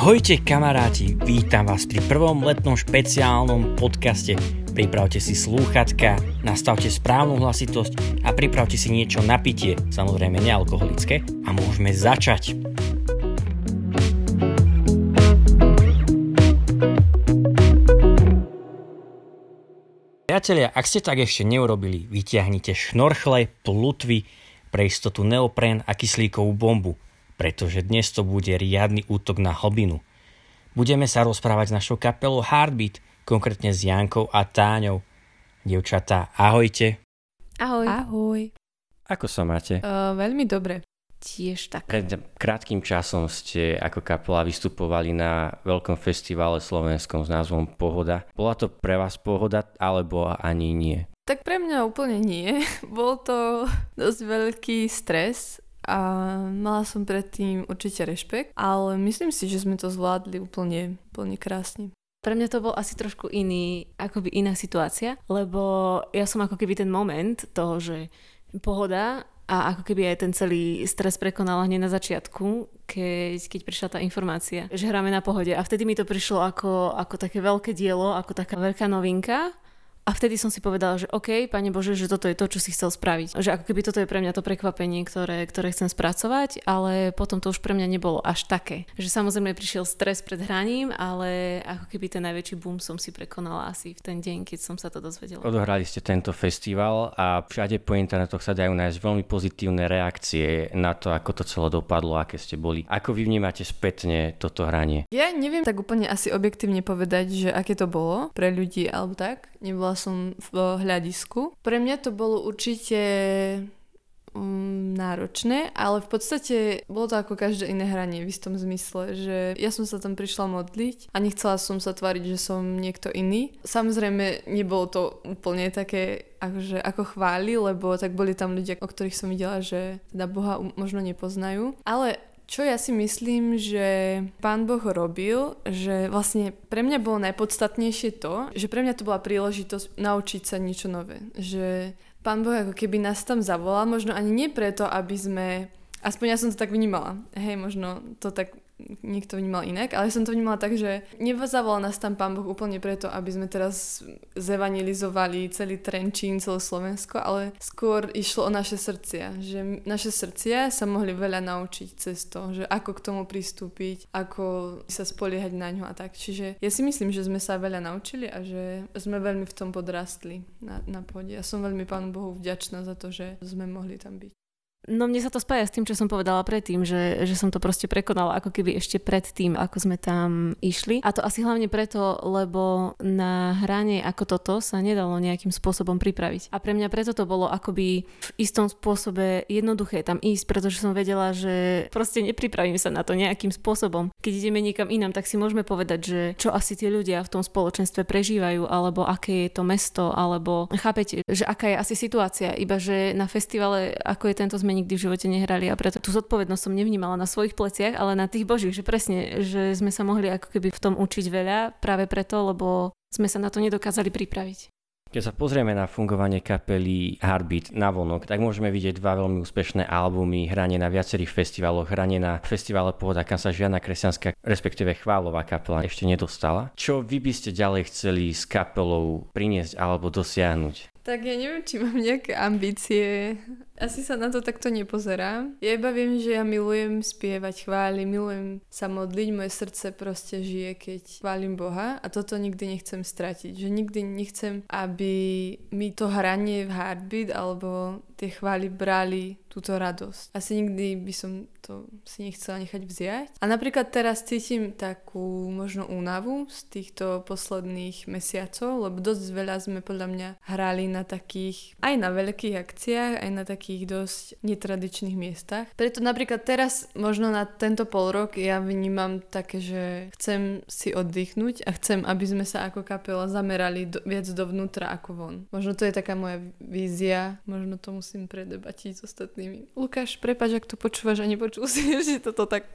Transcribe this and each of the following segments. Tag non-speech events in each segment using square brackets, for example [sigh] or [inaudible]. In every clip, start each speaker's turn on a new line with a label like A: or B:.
A: Ahojte kamaráti, vítam vás pri prvom letnom špeciálnom podcaste. Pripravte si slúchatka, nastavte správnu hlasitosť a pripravte si niečo na pitie, samozrejme nealkoholické, a môžeme začať. Priatelia, ak ste tak ešte neurobili, vytiahnite šnorchle, plutvy, pre istotu neopren a kyslíkovú bombu – pretože dnes to bude riadny útok na hlbinu. Budeme sa rozprávať s našou kapelou Heartbeat, konkrétne s Jankou a Táňou. Dievčatá, ahojte.
B: Ahoj.
C: Ahoj.
A: Ako sa máte?
C: Uh, veľmi dobre.
B: Tiež tak.
A: Pred krátkým časom ste ako kapela vystupovali na veľkom festivale slovenskom s názvom Pohoda. Bola to pre vás pohoda, alebo ani nie?
C: Tak pre mňa úplne nie. [laughs] Bol to dosť veľký stres a mala som predtým určite rešpekt, ale myslím si, že sme to zvládli úplne, úplne krásne.
B: Pre mňa to bol asi trošku iný, akoby iná situácia, lebo ja som ako keby ten moment toho, že pohoda a ako keby aj ten celý stres prekonala hneď na začiatku, keď, keď prišla tá informácia, že hráme na pohode. A vtedy mi to prišlo ako, ako také veľké dielo, ako taká veľká novinka a vtedy som si povedala, že OK, Pane Bože, že toto je to, čo si chcel spraviť. Že ako keby toto je pre mňa to prekvapenie, ktoré, ktoré chcem spracovať, ale potom to už pre mňa nebolo až také. Že samozrejme prišiel stres pred hraním, ale ako keby ten najväčší boom som si prekonala asi v ten deň, keď som sa to dozvedela.
A: Odohrali ste tento festival a všade po internetoch sa dajú nájsť veľmi pozitívne reakcie na to, ako to celé dopadlo, aké ste boli. Ako vy vnímate spätne toto hranie?
C: Ja neviem tak úplne asi objektívne povedať, že aké to bolo pre ľudí alebo tak. Nebola bola som v hľadisku. Pre mňa to bolo určite um, náročné, ale v podstate bolo to ako každé iné hranie v istom zmysle, že ja som sa tam prišla modliť a nechcela som sa tváriť, že som niekto iný. Samozrejme, nebolo to úplne také akože, ako chváli, lebo tak boli tam ľudia, o ktorých som videla, že teda Boha možno nepoznajú. Ale čo ja si myslím, že pán Boh robil, že vlastne pre mňa bolo najpodstatnejšie to, že pre mňa to bola príležitosť naučiť sa niečo nové. Že pán Boh ako keby nás tam zavolal, možno ani nie preto, aby sme Aspoň ja som to tak vnímala. Hej, možno to tak niekto vnímal inak, ale som to vnímala tak, že nezavolal nás tam Pán Boh úplne preto, aby sme teraz zevanilizovali celý Trenčín, celé Slovensko, ale skôr išlo o naše srdcia, že naše srdcia sa mohli veľa naučiť cez to, že ako k tomu pristúpiť, ako sa spoliehať na ňo a tak. Čiže ja si myslím, že sme sa veľa naučili a že sme veľmi v tom podrastli na, na pôde. Ja som veľmi Pánu Bohu vďačná za to, že sme mohli tam byť.
B: No mne sa to spája s tým, čo som povedala predtým, že, že som to proste prekonala ako keby ešte pred tým, ako sme tam išli. A to asi hlavne preto, lebo na hranie ako toto sa nedalo nejakým spôsobom pripraviť. A pre mňa preto to bolo akoby v istom spôsobe jednoduché tam ísť, pretože som vedela, že proste nepripravím sa na to nejakým spôsobom. Keď ideme niekam inám, tak si môžeme povedať, že čo asi tí ľudia v tom spoločenstve prežívajú, alebo aké je to mesto, alebo chápete, že aká je asi situácia. Iba že na festivale, ako je tento sme nikdy v živote nehrali a preto tú zodpovednosť som nevnímala na svojich pleciach, ale na tých božích, že presne, že sme sa mohli ako keby v tom učiť veľa práve preto, lebo sme sa na to nedokázali pripraviť.
A: Keď sa pozrieme na fungovanie kapely Heartbeat na vonok, tak môžeme vidieť dva veľmi úspešné albumy, hranie na viacerých festivaloch, hranie na festivale Pohoda, kam sa žiadna kresťanská, respektíve chválová kapela ešte nedostala. Čo vy by ste ďalej chceli s kapelou priniesť alebo dosiahnuť?
C: Tak ja neviem, či mám nejaké ambície. Asi sa na to takto nepozerám. Ja iba viem, že ja milujem spievať chvály, milujem sa modliť, moje srdce proste žije, keď chválim Boha a toto nikdy nechcem stratiť. Že nikdy nechcem, aby mi to hranie v heartbeat alebo tie chvály brali túto radosť. Asi nikdy by som to si nechcela nechať vziať. A napríklad teraz cítim takú možno únavu z týchto posledných mesiacov, lebo dosť veľa sme podľa mňa hrali na takých, aj na veľkých akciách, aj na takých dosť netradičných miestach. Preto napríklad teraz možno na tento pol rok ja vnímam také, že chcem si oddychnúť a chcem, aby sme sa ako kapela zamerali do, viac dovnútra ako von. Možno to je taká moja vízia, možno to musím predebatiť s ostatnými. Lukáš, prepač, ak to počúvaš a nepočul si, [laughs] že toto tak...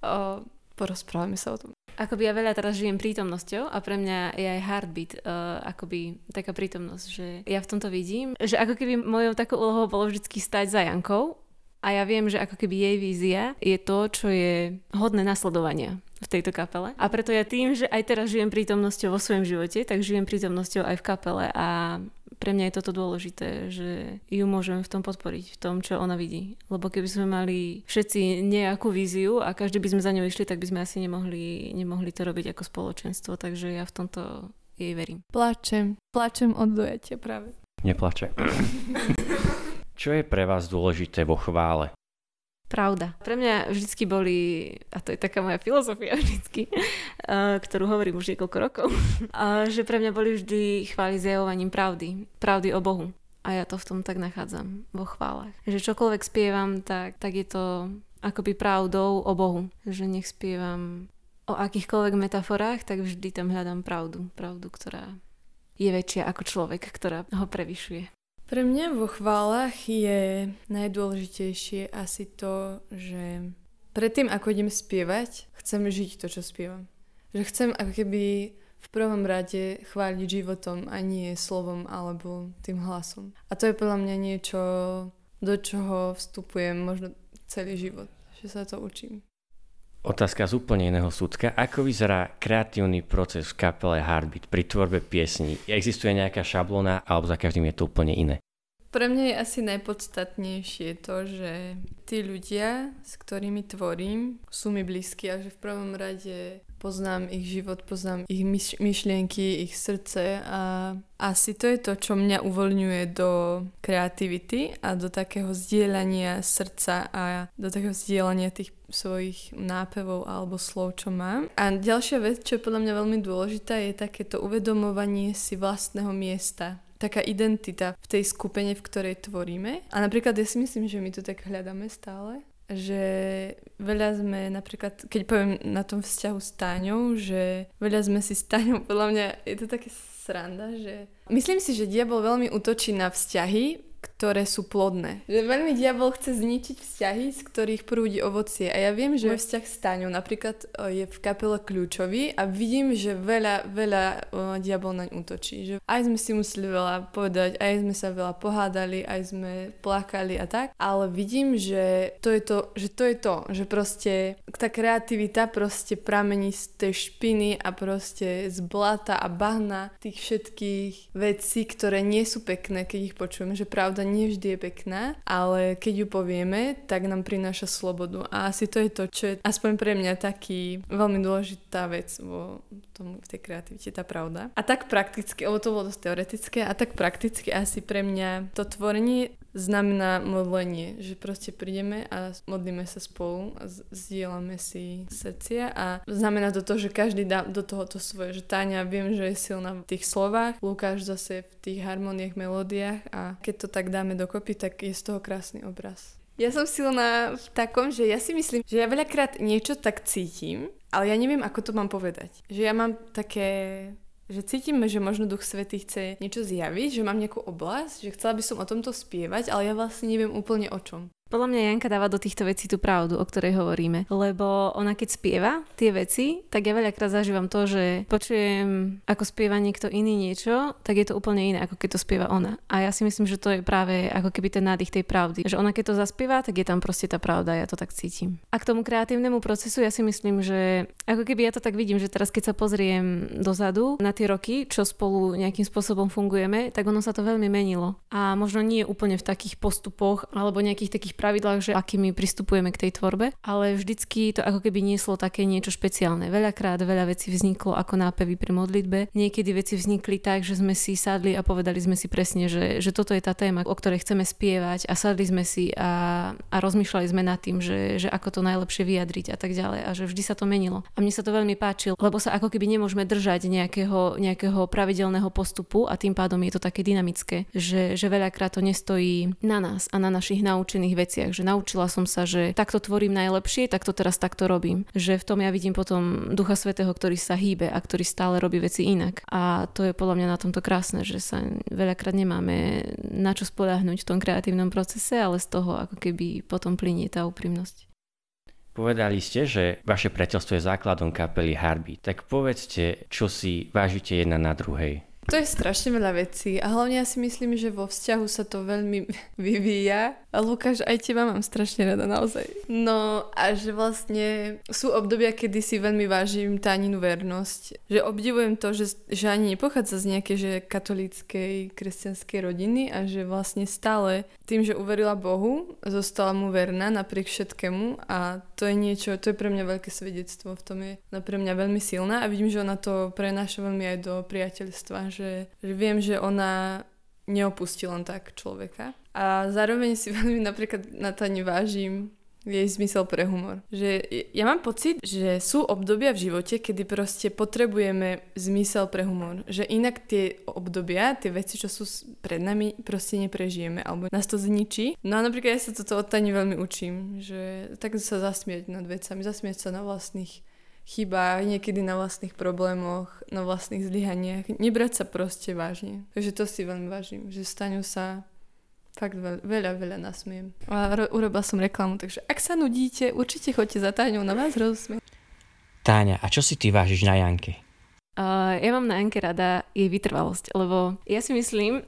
C: O, porozprávame sa o tom.
B: Akoby ja veľa teraz žijem prítomnosťou a pre mňa je aj heartbeat uh, akoby taká prítomnosť, že ja v tomto vidím, že ako keby mojou takou úlohou bolo vždy stať za Jankou A ja viem, že ako keby jej vízia je to, čo je hodné nasledovania v tejto kapele. A preto ja tým, že aj teraz žijem prítomnosťou vo svojom živote, tak žijem prítomnosťou aj v kapele a pre mňa je toto dôležité, že ju môžeme v tom podporiť, v tom, čo ona vidí. Lebo keby sme mali všetci nejakú víziu a každý by sme za ňou išli, tak by sme asi nemohli, nemohli to robiť ako spoločenstvo. Takže ja v tomto jej verím.
C: Plačem. Plačem od dojatia práve.
A: Neplače. [laughs] Čo je pre vás dôležité vo chvále?
B: Pravda. Pre mňa vždycky boli, a to je taká moja filozofia [laughs] vždycky, ktorú hovorím už niekoľko rokov, [laughs] že pre mňa boli vždy chvály zjavovaním pravdy. Pravdy o Bohu. A ja to v tom tak nachádzam, vo chválach. Že čokoľvek spievam, tak, tak je to akoby pravdou o Bohu. Že nech spievam o akýchkoľvek metaforách, tak vždy tam hľadám pravdu. Pravdu, ktorá je väčšia ako človek, ktorá ho prevyšuje.
C: Pre mňa vo chválach je najdôležitejšie asi to, že predtým, ako idem spievať, chcem žiť to, čo spievam. Že chcem ako keby v prvom rade chváliť životom a nie slovom alebo tým hlasom. A to je podľa mňa niečo, do čoho vstupujem možno celý život, že sa to učím.
A: Otázka z úplne iného súdka. Ako vyzerá kreatívny proces v kapele Heartbeat pri tvorbe piesní? Existuje nejaká šablona alebo za každým je to úplne iné?
C: Pre mňa je asi najpodstatnejšie to, že tí ľudia, s ktorými tvorím, sú mi blízki a že v prvom rade poznám ich život, poznám ich myšlienky, ich srdce a asi to je to, čo mňa uvoľňuje do kreativity a do takého zdieľania srdca a do takého zdieľania tých svojich nápevov alebo slov, čo mám. A ďalšia vec, čo je podľa mňa veľmi dôležitá, je takéto uvedomovanie si vlastného miesta taká identita v tej skupine, v ktorej tvoríme. A napríklad ja si myslím, že my to tak hľadáme stále, že veľa sme napríklad, keď poviem na tom vzťahu s Táňou, že veľa sme si s Táňou, podľa mňa je to také sranda, že myslím si, že diabol veľmi útočí na vzťahy, ktoré sú plodné. Že veľmi diabol chce zničiť vzťahy, z ktorých prúdi ovocie. A ja viem, že môj vzťah s Táňou napríklad je v kapele kľúčový a vidím, že veľa, veľa diabol naň útočí. Že aj sme si museli veľa povedať, aj sme sa veľa pohádali, aj sme plakali a tak. Ale vidím, že to je to, že to je to, že proste tá kreativita proste pramení z tej špiny a proste z blata a bahna tých všetkých vecí, ktoré nie sú pekné, keď ich počujeme, že práve pravda nie vždy je pekná, ale keď ju povieme, tak nám prináša slobodu. A asi to je to, čo je aspoň pre mňa taký veľmi dôležitá vec vo tom, v tej kreativite, tá pravda. A tak prakticky, lebo to bolo dosť teoretické, a tak prakticky asi pre mňa to tvorenie znamená modlenie, že proste prídeme a modlíme sa spolu a zdieľame si srdcia a znamená to to, že každý dá do toho to svoje, že Táňa viem, že je silná v tých slovách, Lukáš zase v tých harmoniách, melódiách a keď to tak dáme dokopy, tak je z toho krásny obraz. Ja som silná v takom, že ja si myslím, že ja veľakrát niečo tak cítim, ale ja neviem, ako to mám povedať. Že ja mám také že cítime, že možno Duch Svetý chce niečo zjaviť, že mám nejakú oblasť, že chcela by som o tomto spievať, ale ja vlastne neviem úplne o čom.
B: Podľa mňa Janka dáva do týchto vecí tú pravdu, o ktorej hovoríme. Lebo ona keď spieva tie veci, tak ja veľakrát zažívam to, že počujem, ako spieva niekto iný niečo, tak je to úplne iné, ako keď to spieva ona. A ja si myslím, že to je práve ako keby ten nádych tej pravdy. Že ona keď to zaspieva, tak je tam proste tá pravda, ja to tak cítim. A k tomu kreatívnemu procesu ja si myslím, že ako keby ja to tak vidím, že teraz keď sa pozriem dozadu na tie roky, čo spolu nejakým spôsobom fungujeme, tak ono sa to veľmi menilo. A možno nie úplne v takých postupoch alebo nejakých takých pravidlách, že akými pristupujeme k tej tvorbe, ale vždycky to ako keby nieslo také niečo špeciálne. Veľakrát veľa vecí vzniklo ako nápevy pri modlitbe. Niekedy veci vznikli tak, že sme si sadli a povedali sme si presne, že, že toto je tá téma, o ktorej chceme spievať a sadli sme si a, a rozmýšľali sme nad tým, že, že ako to najlepšie vyjadriť a tak ďalej a že vždy sa to menilo. A mne sa to veľmi páčilo, lebo sa ako keby nemôžeme držať nejakého, nejakého pravidelného postupu a tým pádom je to také dynamické, že, že veľakrát to nestojí na nás a na našich naučených veciach veciach, že naučila som sa, že takto tvorím najlepšie, tak to teraz takto robím. Že v tom ja vidím potom Ducha Svetého, ktorý sa hýbe a ktorý stále robí veci inak. A to je podľa mňa na tomto krásne, že sa veľakrát nemáme na čo spoľahnúť v tom kreatívnom procese, ale z toho ako keby potom plinie tá úprimnosť.
A: Povedali ste, že vaše priateľstvo je základom kapely Harby. Tak povedzte, čo si vážite jedna na druhej.
C: To je strašne veľa vecí a hlavne ja si myslím, že vo vzťahu sa to veľmi [laughs] vyvíja. Lukáš, aj teba mám strašne rada, naozaj. No a že vlastne sú obdobia, kedy si veľmi vážim Táninu vernosť. Že obdivujem to, že, že ani nepochádza z nejakej že katolíckej, kresťanskej rodiny a že vlastne stále tým, že uverila Bohu, zostala mu verná napriek všetkému a to je niečo, to je pre mňa veľké svedectvo, v tom je pre mňa veľmi silná a vidím, že ona to prenáša veľmi aj do priateľstva, že, že viem, že ona neopustí len tak človeka. A zároveň si [laughs] veľmi napríklad na Tani vážim jej zmysel pre humor. Že ja mám pocit, že sú obdobia v živote, kedy proste potrebujeme zmysel pre humor. Že inak tie obdobia, tie veci, čo sú pred nami, proste neprežijeme. Alebo nás to zničí. No a napríklad ja sa toto od Tani veľmi učím. Že tak sa zasmieť nad vecami, zasmieť sa na vlastných chybách, niekedy na vlastných problémoch, na vlastných zlyhaniach. Nebrať sa proste vážne. Takže to si veľmi vážim, že staňu sa fakt veľa, veľa, veľa nasmiem. A ro- urobila som reklamu, takže ak sa nudíte, určite choďte za Táňou na vás rozsmie.
A: Táňa, a čo si ty vážiš na Janke?
B: Uh, ja mám na Janke rada jej vytrvalosť, lebo ja si myslím,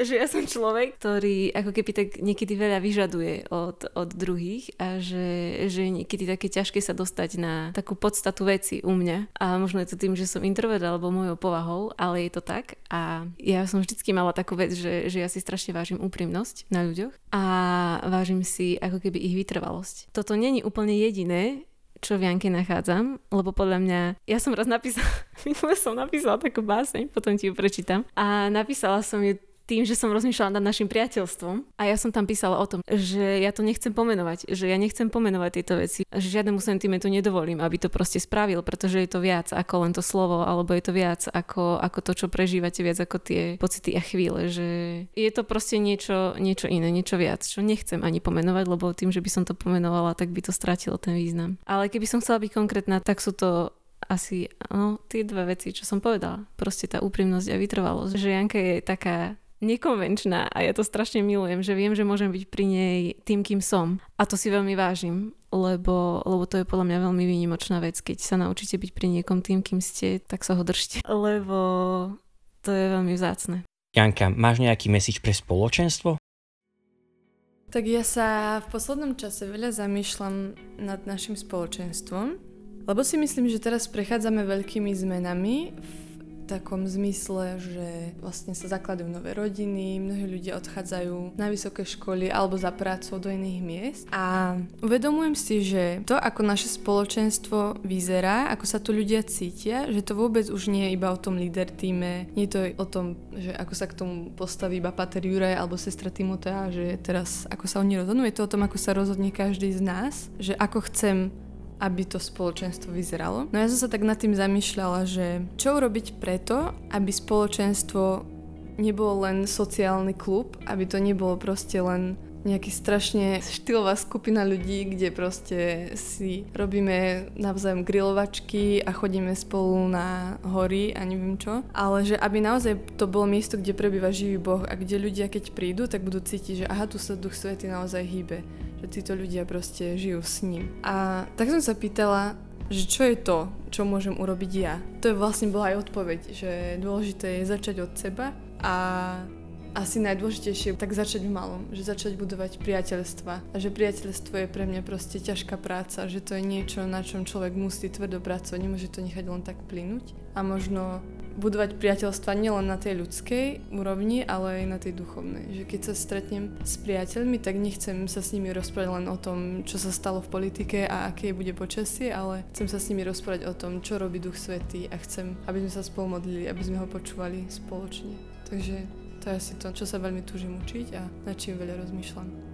B: že ja som človek, ktorý ako keby tak niekedy veľa vyžaduje od, od druhých a že, že niekedy také ťažké sa dostať na takú podstatu veci u mňa. A možno je to tým, že som introvert alebo mojou povahou, ale je to tak. A ja som vždycky mala takú vec, že, že ja si strašne vážim úprimnosť na ľuďoch a vážim si ako keby ich vytrvalosť. Toto není úplne jediné, čo v Janke nachádzam, lebo podľa mňa, ja som raz napísala, [laughs] minule som napísala takú báseň, potom ti ju prečítam a napísala som ju tým, že som rozmýšľala nad našim priateľstvom a ja som tam písala o tom, že ja to nechcem pomenovať, že ja nechcem pomenovať tieto veci, že žiadnemu sentimentu nedovolím, aby to proste spravil, pretože je to viac ako len to slovo, alebo je to viac ako, ako to, čo prežívate, viac ako tie pocity a chvíle, že je to proste niečo, niečo iné, niečo viac, čo nechcem ani pomenovať, lebo tým, že by som to pomenovala, tak by to strátilo ten význam. Ale keby som chcela byť konkrétna, tak sú to asi no, tie dve veci, čo som povedala. Proste tá úprimnosť a vytrvalosť. Že Janka je taká nekonvenčná a ja to strašne milujem, že viem, že môžem byť pri nej tým, kým som. A to si veľmi vážim, lebo, lebo to je podľa mňa veľmi výnimočná vec. Keď sa naučíte byť pri niekom tým, kým ste, tak sa ho držte. Lebo to je veľmi vzácne.
A: Janka, máš nejaký mesič pre spoločenstvo?
C: Tak ja sa v poslednom čase veľa zamýšľam nad našim spoločenstvom, lebo si myslím, že teraz prechádzame veľkými zmenami v takom zmysle, že vlastne sa zakladajú nové rodiny, mnohí ľudia odchádzajú na vysoké školy alebo za prácou do iných miest. A uvedomujem si, že to, ako naše spoločenstvo vyzerá, ako sa tu ľudia cítia, že to vôbec už nie je iba o tom líder týme, nie je to o tom, že ako sa k tomu postaví iba Pater Juraj alebo sestra Timotea, že teraz ako sa oni rozhodnú, je to o tom, ako sa rozhodne každý z nás, že ako chcem aby to spoločenstvo vyzeralo. No ja som sa tak nad tým zamýšľala, že čo urobiť preto, aby spoločenstvo nebolo len sociálny klub, aby to nebolo proste len nejaký strašne štýlová skupina ľudí, kde proste si robíme navzájom grilovačky a chodíme spolu na hory a neviem čo. Ale že aby naozaj to bolo miesto, kde prebýva živý Boh a kde ľudia keď prídu, tak budú cítiť, že aha, tu sa Duch Svety naozaj hýbe že títo ľudia proste žijú s ním. A tak som sa pýtala, že čo je to, čo môžem urobiť ja. To je vlastne bola aj odpoveď, že dôležité je začať od seba a asi najdôležitejšie tak začať v malom, že začať budovať priateľstva a že priateľstvo je pre mňa proste ťažká práca, že to je niečo, na čom človek musí tvrdo pracovať, nemôže to nechať len tak plynúť a možno budovať priateľstva nielen na tej ľudskej úrovni, ale aj na tej duchovnej. Že keď sa stretnem s priateľmi, tak nechcem sa s nimi rozprávať len o tom, čo sa stalo v politike a aké bude počasie, ale chcem sa s nimi rozprávať o tom, čo robí Duch Svetý a chcem, aby sme sa spolu modlili, aby sme ho počúvali spoločne. Takže to je asi to, čo sa veľmi túžim učiť a nad čím veľa rozmýšľam.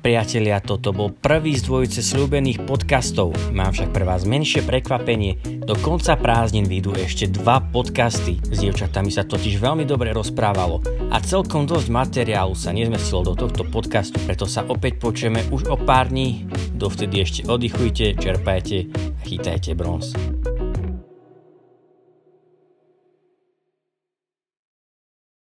A: Priatelia, toto bol prvý z dvojice slúbených podcastov. Mám však pre vás menšie prekvapenie. Do konca prázdnin vyjdú ešte dva podcasty. S dievčatami sa totiž veľmi dobre rozprávalo a celkom dosť materiálu sa nezmestilo do tohto podcastu, preto sa opäť počujeme už o pár dní. Dovtedy ešte oddychujte, čerpajte a chytajte bronz.